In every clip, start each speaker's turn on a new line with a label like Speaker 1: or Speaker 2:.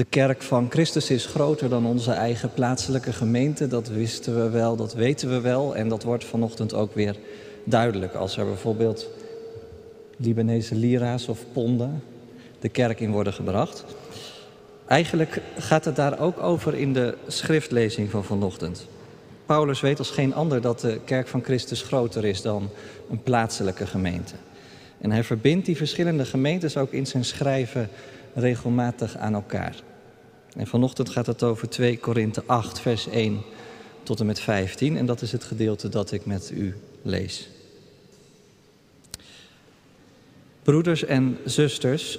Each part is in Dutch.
Speaker 1: De kerk van Christus is groter dan onze eigen plaatselijke gemeente. Dat wisten we wel, dat weten we wel. En dat wordt vanochtend ook weer duidelijk als er bijvoorbeeld Libanese lira's of ponden de kerk in worden gebracht. Eigenlijk gaat het daar ook over in de schriftlezing van vanochtend. Paulus weet als geen ander dat de kerk van Christus groter is dan een plaatselijke gemeente. En hij verbindt die verschillende gemeentes ook in zijn schrijven regelmatig aan elkaar. En vanochtend gaat het over 2 Korinthe 8, vers 1 tot en met 15. En dat is het gedeelte dat ik met u lees. Broeders en zusters,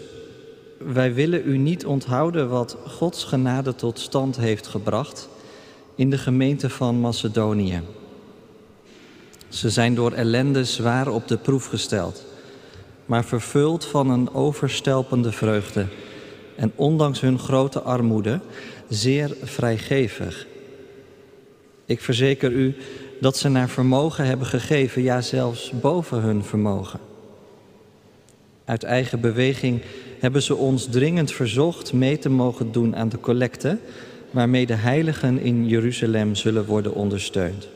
Speaker 1: wij willen u niet onthouden wat Gods genade tot stand heeft gebracht in de gemeente van Macedonië. Ze zijn door ellende zwaar op de proef gesteld, maar vervuld van een overstelpende vreugde en ondanks hun grote armoede zeer vrijgevig. Ik verzeker u dat ze naar vermogen hebben gegeven, ja zelfs boven hun vermogen. Uit eigen beweging hebben ze ons dringend verzocht mee te mogen doen aan de collecte, waarmee de heiligen in Jeruzalem zullen worden ondersteund.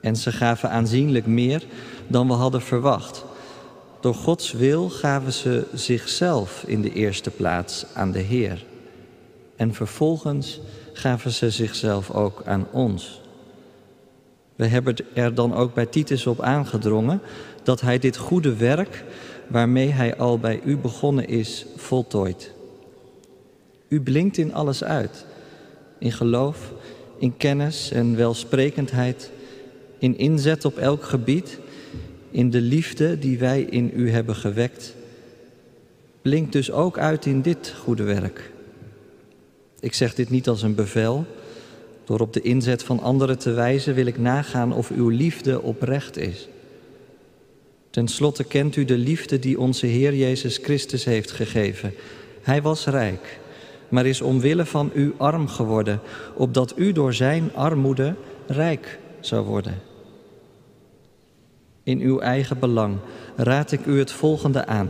Speaker 1: En ze gaven aanzienlijk meer dan we hadden verwacht. Door Gods wil gaven ze zichzelf in de eerste plaats aan de Heer. En vervolgens gaven ze zichzelf ook aan ons. We hebben er dan ook bij Titus op aangedrongen dat hij dit goede werk waarmee hij al bij u begonnen is, voltooid. U blinkt in alles uit, in geloof, in kennis en welsprekendheid, in inzet op elk gebied, in de liefde die wij in u hebben gewekt. Blinkt dus ook uit in dit goede werk. Ik zeg dit niet als een bevel. Door op de inzet van anderen te wijzen wil ik nagaan of uw liefde oprecht is. Ten slotte kent u de liefde die onze Heer Jezus Christus heeft gegeven. Hij was rijk, maar is omwille van u arm geworden, opdat u door zijn armoede rijk zou worden. In uw eigen belang raad ik u het volgende aan.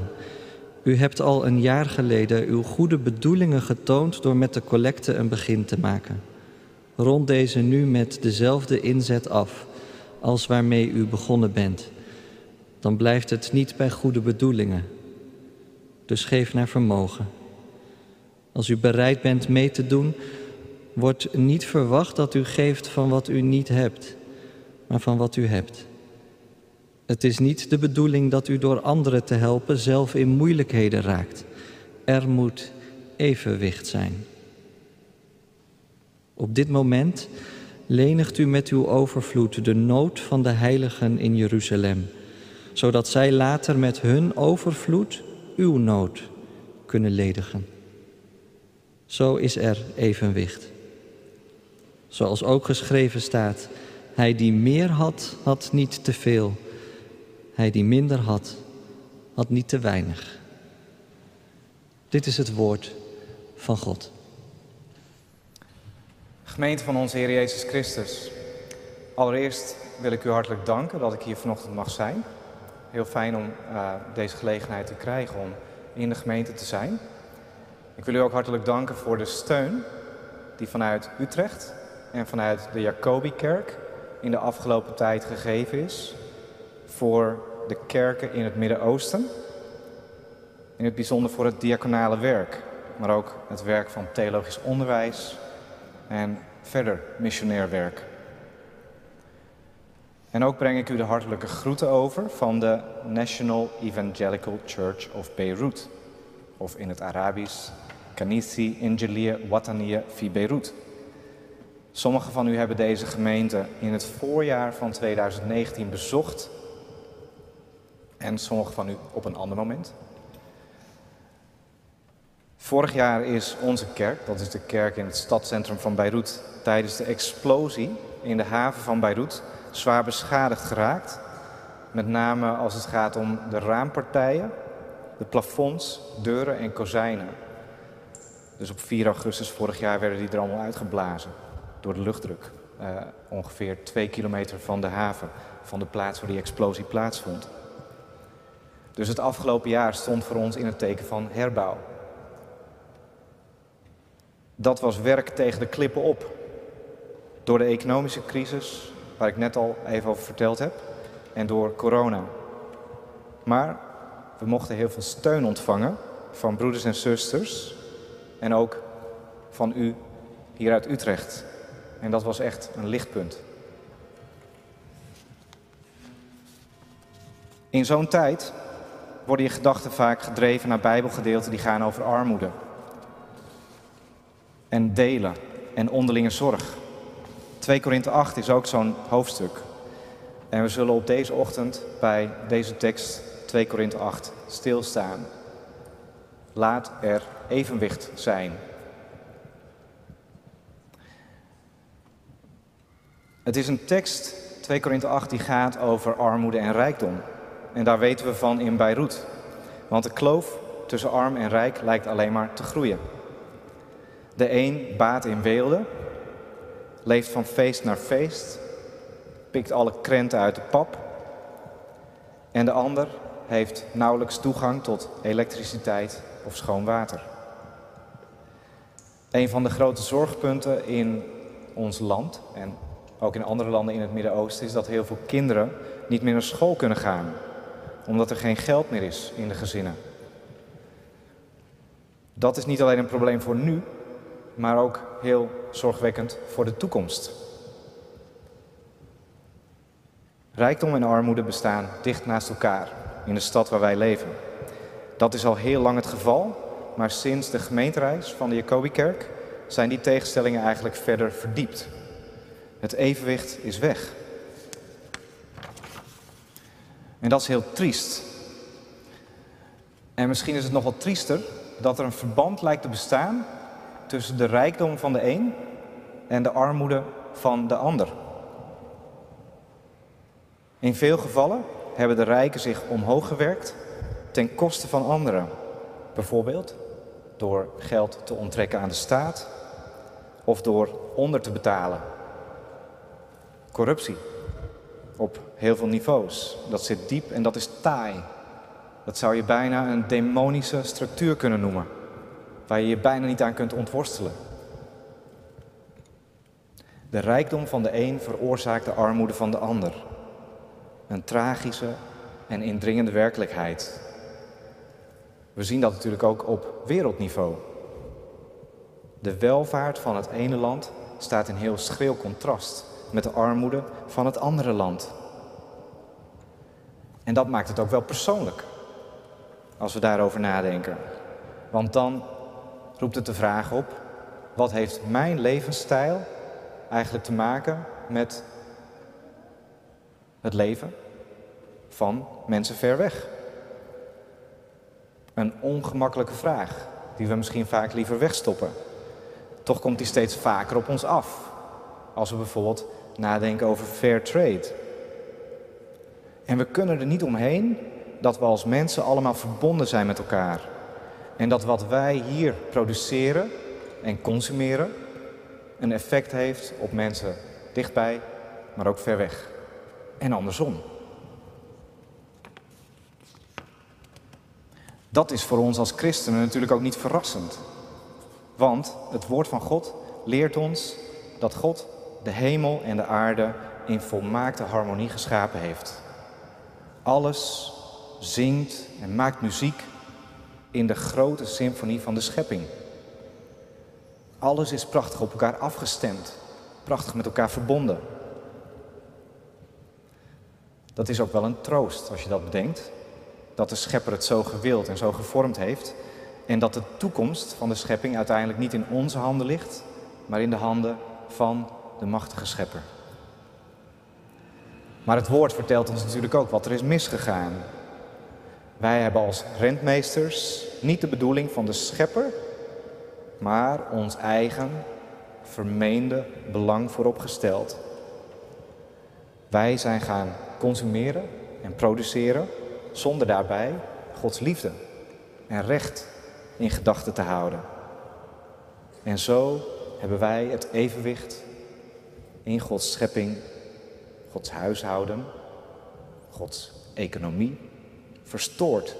Speaker 1: U hebt al een jaar geleden uw goede bedoelingen getoond door met de collecte een begin te maken. Rond deze nu met dezelfde inzet af als waarmee u begonnen bent dan blijft het niet bij goede bedoelingen. Dus geef naar vermogen. Als u bereid bent mee te doen, wordt niet verwacht dat u geeft van wat u niet hebt, maar van wat u hebt. Het is niet de bedoeling dat u door anderen te helpen zelf in moeilijkheden raakt. Er moet evenwicht zijn. Op dit moment lenigt u met uw overvloed de nood van de heiligen in Jeruzalem zodat zij later met hun overvloed uw nood kunnen ledigen. Zo is er evenwicht. Zoals ook geschreven staat, hij die meer had, had niet te veel. Hij die minder had, had niet te weinig. Dit is het woord van God.
Speaker 2: Gemeente van onze Heer Jezus Christus. Allereerst wil ik u hartelijk danken dat ik hier vanochtend mag zijn heel fijn om uh, deze gelegenheid te krijgen om in de gemeente te zijn. Ik wil u ook hartelijk danken voor de steun die vanuit Utrecht en vanuit de Jacobikerk in de afgelopen tijd gegeven is voor de kerken in het Midden-Oosten. In het bijzonder voor het diaconale werk, maar ook het werk van theologisch onderwijs en verder missionair werk. En ook breng ik u de hartelijke groeten over van de National Evangelical Church of Beirut. Of in het Arabisch, Kanisi Injiliya Wataniya fi Beirut. Sommigen van u hebben deze gemeente in het voorjaar van 2019 bezocht. En sommigen van u op een ander moment. Vorig jaar is onze kerk, dat is de kerk in het stadscentrum van Beirut, tijdens de explosie in de haven van Beirut zwaar beschadigd geraakt. Met name als het gaat om de raampartijen, de plafonds, deuren en kozijnen. Dus op 4 augustus vorig jaar werden die er allemaal uitgeblazen door de luchtdruk. Uh, ongeveer twee kilometer van de haven, van de plaats waar die explosie plaatsvond. Dus het afgelopen jaar stond voor ons in het teken van herbouw. Dat was werk tegen de klippen op. Door de economische crisis, waar ik net al even over verteld heb, en door corona. Maar we mochten heel veel steun ontvangen van broeders en zusters en ook van u hier uit Utrecht. En dat was echt een lichtpunt. In zo'n tijd worden je gedachten vaak gedreven naar Bijbelgedeelten die gaan over armoede. En delen en onderlinge zorg. 2 Korinthe 8 is ook zo'n hoofdstuk. En we zullen op deze ochtend bij deze tekst 2 Korinthe 8 stilstaan. Laat er evenwicht zijn. Het is een tekst, 2 Korinthe 8, die gaat over armoede en rijkdom. En daar weten we van in Beirut. Want de kloof tussen arm en rijk lijkt alleen maar te groeien. De een baat in weelde, leeft van feest naar feest, pikt alle krenten uit de pap. En de ander heeft nauwelijks toegang tot elektriciteit of schoon water. Een van de grote zorgpunten in ons land en ook in andere landen in het Midden-Oosten is dat heel veel kinderen niet meer naar school kunnen gaan, omdat er geen geld meer is in de gezinnen. Dat is niet alleen een probleem voor nu, maar ook heel zorgwekkend voor de toekomst. Rijkdom en armoede bestaan dicht naast elkaar in de stad waar wij leven. Dat is al heel lang het geval, maar sinds de gemeentereis van de Jacobikerk zijn die tegenstellingen eigenlijk verder verdiept. Het evenwicht is weg. En dat is heel triest. En misschien is het nog wel triester dat er een verband lijkt te bestaan tussen de rijkdom van de een en de armoede van de ander. In veel gevallen hebben de rijken zich omhoog gewerkt ten koste van anderen. Bijvoorbeeld door geld te onttrekken aan de staat of door onder te betalen. Corruptie op heel veel niveaus. Dat zit diep en dat is taai. Dat zou je bijna een demonische structuur kunnen noemen, waar je je bijna niet aan kunt ontworstelen. De rijkdom van de een veroorzaakt de armoede van de ander. Een tragische en indringende werkelijkheid. We zien dat natuurlijk ook op wereldniveau. De welvaart van het ene land staat in heel schril contrast met de armoede van het andere land. En dat maakt het ook wel persoonlijk, als we daarover nadenken. Want dan roept het de vraag op, wat heeft mijn levensstijl eigenlijk te maken met het leven van mensen ver weg? Een ongemakkelijke vraag die we misschien vaak liever wegstoppen. Toch komt die steeds vaker op ons af. Als we bijvoorbeeld nadenken over fair trade. En we kunnen er niet omheen dat we als mensen allemaal verbonden zijn met elkaar. En dat wat wij hier produceren en consumeren een effect heeft op mensen dichtbij, maar ook ver weg. En andersom. Dat is voor ons als christenen natuurlijk ook niet verrassend. Want het woord van God leert ons dat God de hemel en de aarde in volmaakte harmonie geschapen heeft. Alles zingt en maakt muziek in de grote symfonie van de schepping. Alles is prachtig op elkaar afgestemd, prachtig met elkaar verbonden. Dat is ook wel een troost als je dat bedenkt, dat de schepper het zo gewild en zo gevormd heeft en dat de toekomst van de schepping uiteindelijk niet in onze handen ligt, maar in de handen van de machtige schepper. Maar het woord vertelt ons natuurlijk ook wat er is misgegaan. Wij hebben als rentmeesters niet de bedoeling van de schepper, maar ons eigen vermeende belang vooropgesteld. Wij zijn gaan consumeren en produceren zonder daarbij Gods liefde en recht in gedachten te houden. En zo hebben wij het evenwicht in Gods schepping, Gods huishouden, Gods economie verstoord.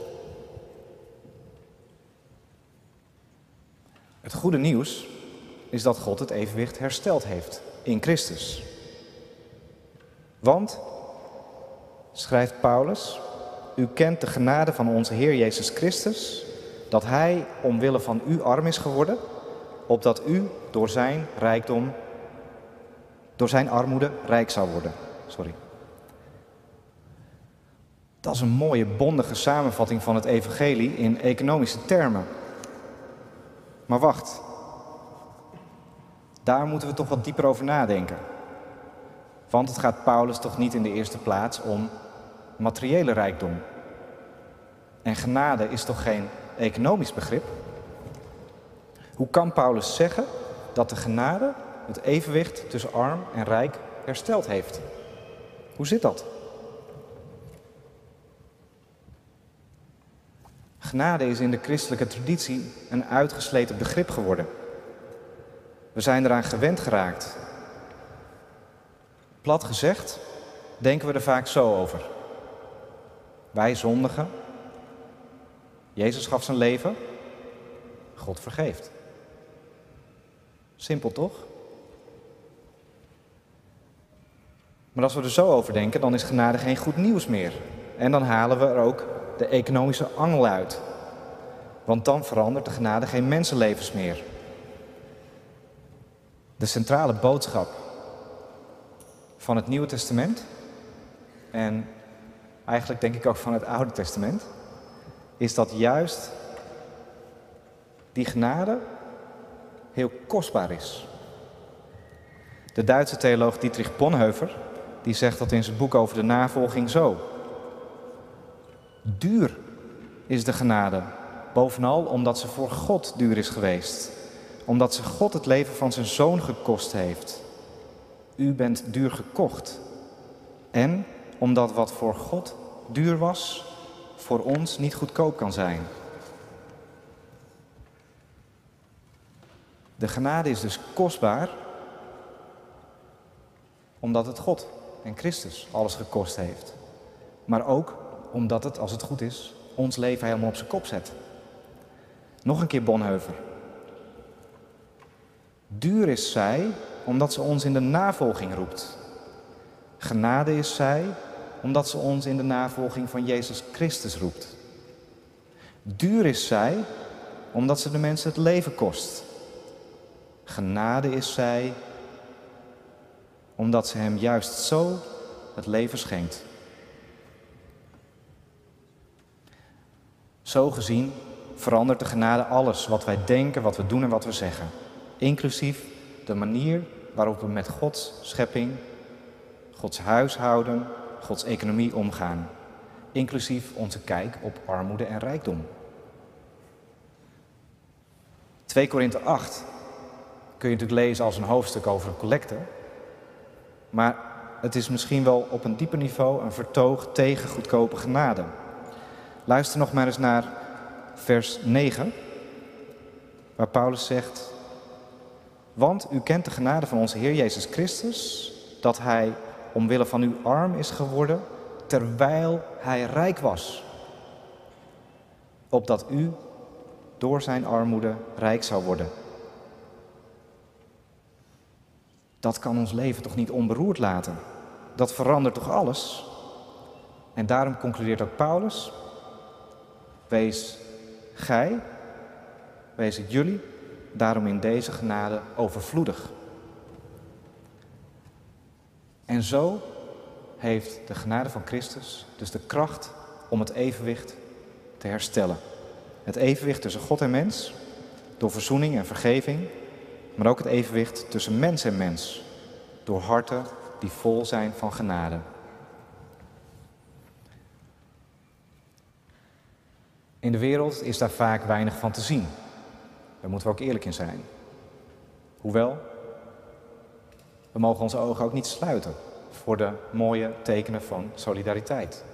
Speaker 2: Het goede nieuws is dat God het evenwicht hersteld heeft in Christus. Want, schrijft Paulus, u kent de genade van onze Heer Jezus Christus, dat Hij omwille van u arm is geworden, opdat u door zijn rijkdom, door zijn armoede rijk zou worden. Sorry. Dat is een mooie, bondige samenvatting van het evangelie in economische termen. Maar wacht, daar moeten we toch wat dieper over nadenken. Want het gaat Paulus toch niet in de eerste plaats om materiële rijkdom. En genade is toch geen economisch begrip? Hoe kan Paulus zeggen dat de genade het evenwicht tussen arm en rijk hersteld heeft? Hoe zit dat? Genade is in de christelijke traditie een uitgesleten begrip geworden. We zijn eraan gewend geraakt. Plat gezegd, denken we er vaak zo over. Wij zondigen. Jezus gaf zijn leven. God vergeeft. Simpel toch? Maar als we er zo over denken, dan is genade geen goed nieuws meer. En dan halen we er ook de economische angel uit. Want dan verandert de genade geen mensenlevens meer. De centrale boodschap van het Nieuwe Testament en eigenlijk denk ik ook van het Oude Testament, is dat juist die genade heel kostbaar is. De Duitse theoloog Dietrich Bonhoeffer die zegt dat in zijn boek over de navolging zo. Duur is de genade, bovenal omdat ze voor God duur is geweest. Omdat ze God het leven van zijn zoon gekost heeft. U bent duur gekocht. En omdat wat voor God duur was, voor ons niet goedkoop kan zijn. De genade is dus kostbaar omdat het God en Christus alles gekost heeft. Maar ook omdat het, als het goed is, ons leven helemaal op zijn kop zet. Nog een keer Bonheuver. Duur is zij omdat ze ons in de navolging roept. Genade is zij omdat ze ons in de navolging van Jezus Christus roept. Duur is zij omdat ze de mensen het leven kost. Genade is zij omdat ze hem juist zo het leven schenkt. Zo gezien verandert de genade alles wat wij denken, wat we doen en wat we zeggen. Inclusief de manier waarop we met Gods schepping, Gods huishouden, Gods economie omgaan. Inclusief onze kijk op armoede en rijkdom. 2 Korinthe 8 kun je natuurlijk lezen als een hoofdstuk over een collecte. Maar het is misschien wel op een dieper niveau een vertoog tegen goedkope genade. Luister nog maar eens naar vers 9, waar Paulus zegt: Want u kent de genade van onze Heer Jezus Christus, dat Hij omwille van u arm is geworden, terwijl Hij rijk was, opdat u door Zijn armoede rijk zou worden. Dat kan ons leven toch niet onberoerd laten? Dat verandert toch alles? En daarom concludeert ook Paulus: Wees gij, wees het jullie, daarom in deze genade overvloedig. En zo heeft de genade van Christus dus de kracht om het evenwicht te herstellen. Het evenwicht tussen God en mens, door verzoening en vergeving, maar ook het evenwicht tussen mens en mens, door harten die vol zijn van genade. In de wereld is daar vaak weinig van te zien. Daar moeten we ook eerlijk in zijn. Hoewel, we mogen onze ogen ook niet sluiten voor de mooie tekenen van solidariteit,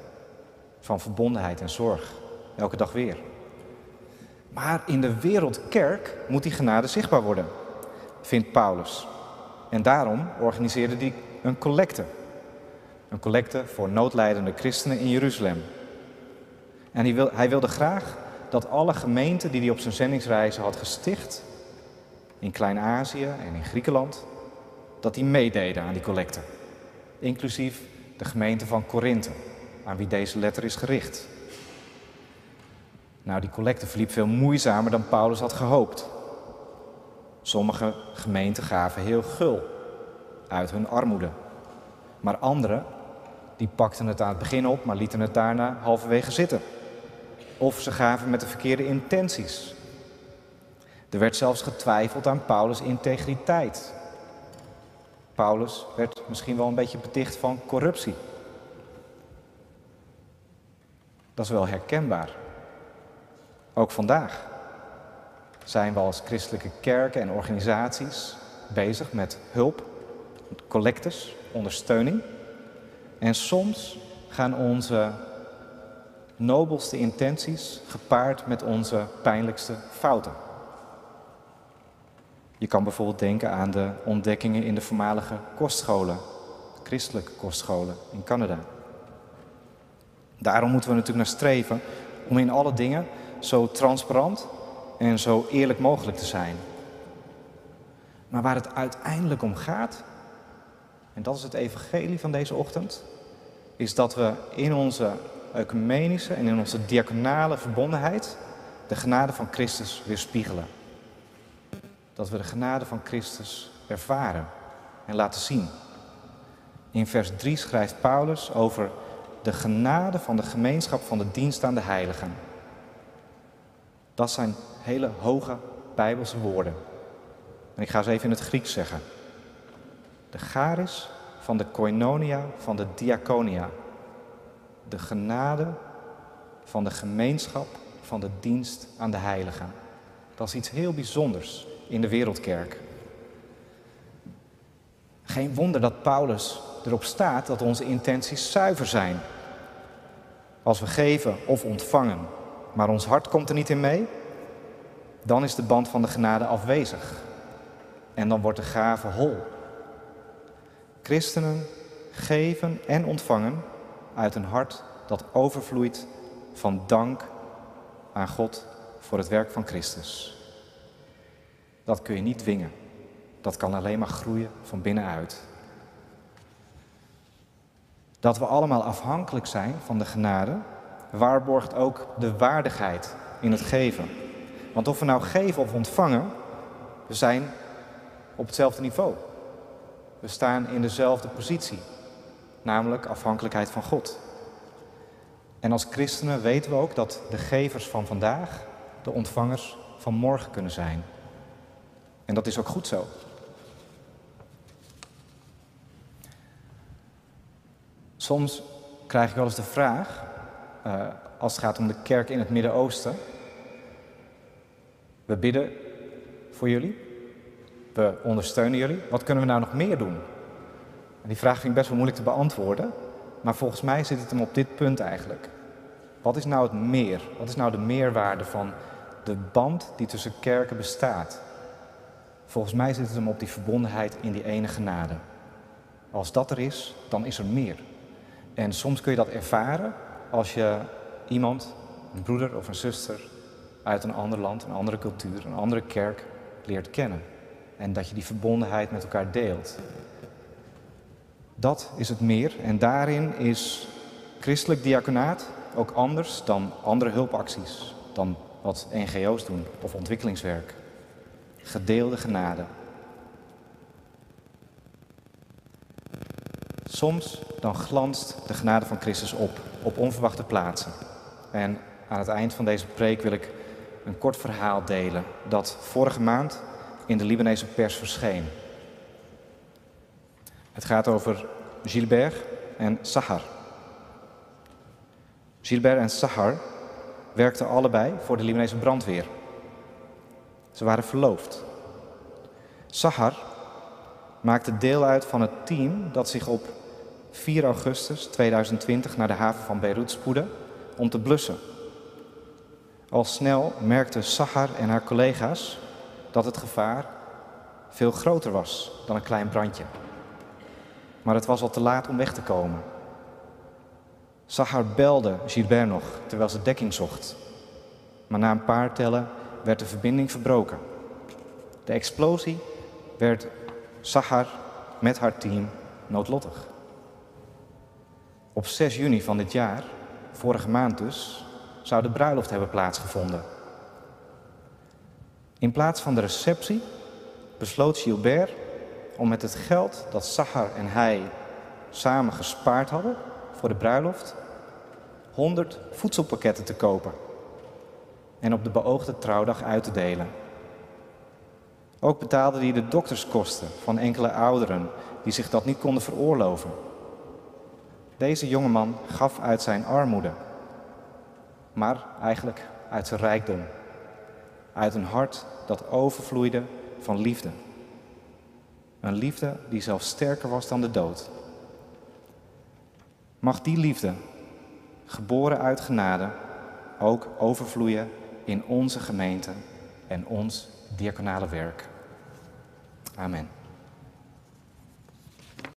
Speaker 2: van verbondenheid en zorg, elke dag weer. Maar in de wereldkerk moet die genade zichtbaar worden, vindt Paulus. En daarom organiseerde hij een collecte. Een collecte voor noodlijdende christenen in Jeruzalem. En hij, wilde graag dat alle gemeenten die hij op zijn zendingsreizen had gesticht, in Klein-Azië en in Griekenland, dat die meededen aan die collecte. Inclusief de gemeente van Korinthe, aan wie deze letter is gericht. Nou, die collecte verliep veel moeizamer dan Paulus had gehoopt. Sommige gemeenten gaven heel gul uit hun armoede. Maar anderen, die pakten het aan het begin op, maar lieten het daarna halverwege zitten. Of ze gaven met de verkeerde intenties. Er werd zelfs getwijfeld aan Paulus' integriteit. Paulus werd misschien wel een beetje beticht van corruptie. Dat is wel herkenbaar. Ook vandaag zijn we als christelijke kerken en organisaties bezig met hulp, collectes, ondersteuning. En soms gaan onze nobelste intenties gepaard met onze pijnlijkste fouten. Je kan bijvoorbeeld denken aan de ontdekkingen in de voormalige kostscholen, christelijke kostscholen in Canada. Daarom moeten we natuurlijk naar streven om in alle dingen zo transparant en zo eerlijk mogelijk te zijn. Maar waar het uiteindelijk om gaat, en dat is het evangelie van deze ochtend, is dat we in onze ecumenische en in onze diaconale verbondenheid de genade van Christus weerspiegelen. Dat we de genade van Christus ervaren en laten zien. In vers 3 schrijft Paulus over de genade van de gemeenschap van de dienst aan de heiligen. Dat zijn hele hoge Bijbelse woorden. En ik ga ze even in het Grieks zeggen. De charis van de koinonia van de diaconia. De genade van de gemeenschap van de dienst aan de heiligen. Dat is iets heel bijzonders in de wereldkerk. Geen wonder dat Paulus erop staat dat onze intenties zuiver zijn. Als we geven of ontvangen, maar ons hart komt er niet in mee, dan is de band van de genade afwezig. En dan wordt de gave hol. Christenen geven en ontvangen uit een hart dat overvloeit van dank aan God voor het werk van Christus. Dat kun je niet dwingen. Dat kan alleen maar groeien van binnenuit. Dat we allemaal afhankelijk zijn van de genade, waarborgt ook de waardigheid in het geven. Want of we nou geven of ontvangen, we zijn op hetzelfde niveau. We staan in dezelfde positie, namelijk afhankelijkheid van God. En als christenen weten we ook dat de gevers van vandaag de ontvangers van morgen kunnen zijn. En dat is ook goed zo. Soms krijg ik wel eens de vraag, uh, als het gaat om de kerk in het Midden-Oosten. We bidden voor jullie, we ondersteunen jullie. Wat kunnen we nou nog meer doen? En die vraag vind ik best wel moeilijk te beantwoorden, maar volgens mij zit het hem op dit punt eigenlijk. Wat is nou het meer? Wat is nou de meerwaarde van de band die tussen kerken bestaat? Volgens mij zit het hem op die verbondenheid in die ene genade. Als dat er is, dan is er meer. En soms kun je dat ervaren als je iemand, een broeder of een zuster uit een ander land, een andere cultuur, een andere kerk leert kennen. En dat je die verbondenheid met elkaar deelt. Dat is het meer. En daarin is christelijk diaconaat ook anders dan andere hulpacties, dan wat NGO's doen of ontwikkelingswerk. Gedeelde genade. Soms dan glanst de genade van Christus op, op onverwachte plaatsen. En aan het eind van deze preek wil ik een kort verhaal delen dat vorige maand in de Libanese pers verscheen. Het gaat over Gilbert en Sahar. Gilbert en Sahar werkten allebei voor de Libanese brandweer. Ze waren verloofd. Sahar maakte deel uit van het team dat zich op 4 augustus 2020 naar de haven van Beirut spoedde om te blussen. Al snel merkten Sahar en haar collega's dat het gevaar veel groter was dan een klein brandje. Maar het was al te laat om weg te komen. Sahar belde Gilbert nog terwijl ze dekking zocht. Maar na een paar tellen werd de verbinding verbroken. de explosie werd Sahar met haar team noodlottig. Op 6 juni van dit jaar, vorige maand dus, zou de bruiloft hebben plaatsgevonden. In plaats van de receptie besloot Gilbert om met het geld dat Sahar en hij samen gespaard hadden voor de bruiloft 100 voedselpakketten te kopen en op de beoogde trouwdag uit te delen. Ook betaalde hij de dokterskosten van enkele ouderen die zich dat niet konden veroorloven. Deze jongeman gaf uit zijn armoede, maar eigenlijk uit zijn rijkdom, uit een hart dat overvloeide van liefde. Een liefde die zelfs sterker was dan de dood. Mag die liefde, geboren uit genade, ook overvloeien in onze gemeente en ons diaconale werk. Amen.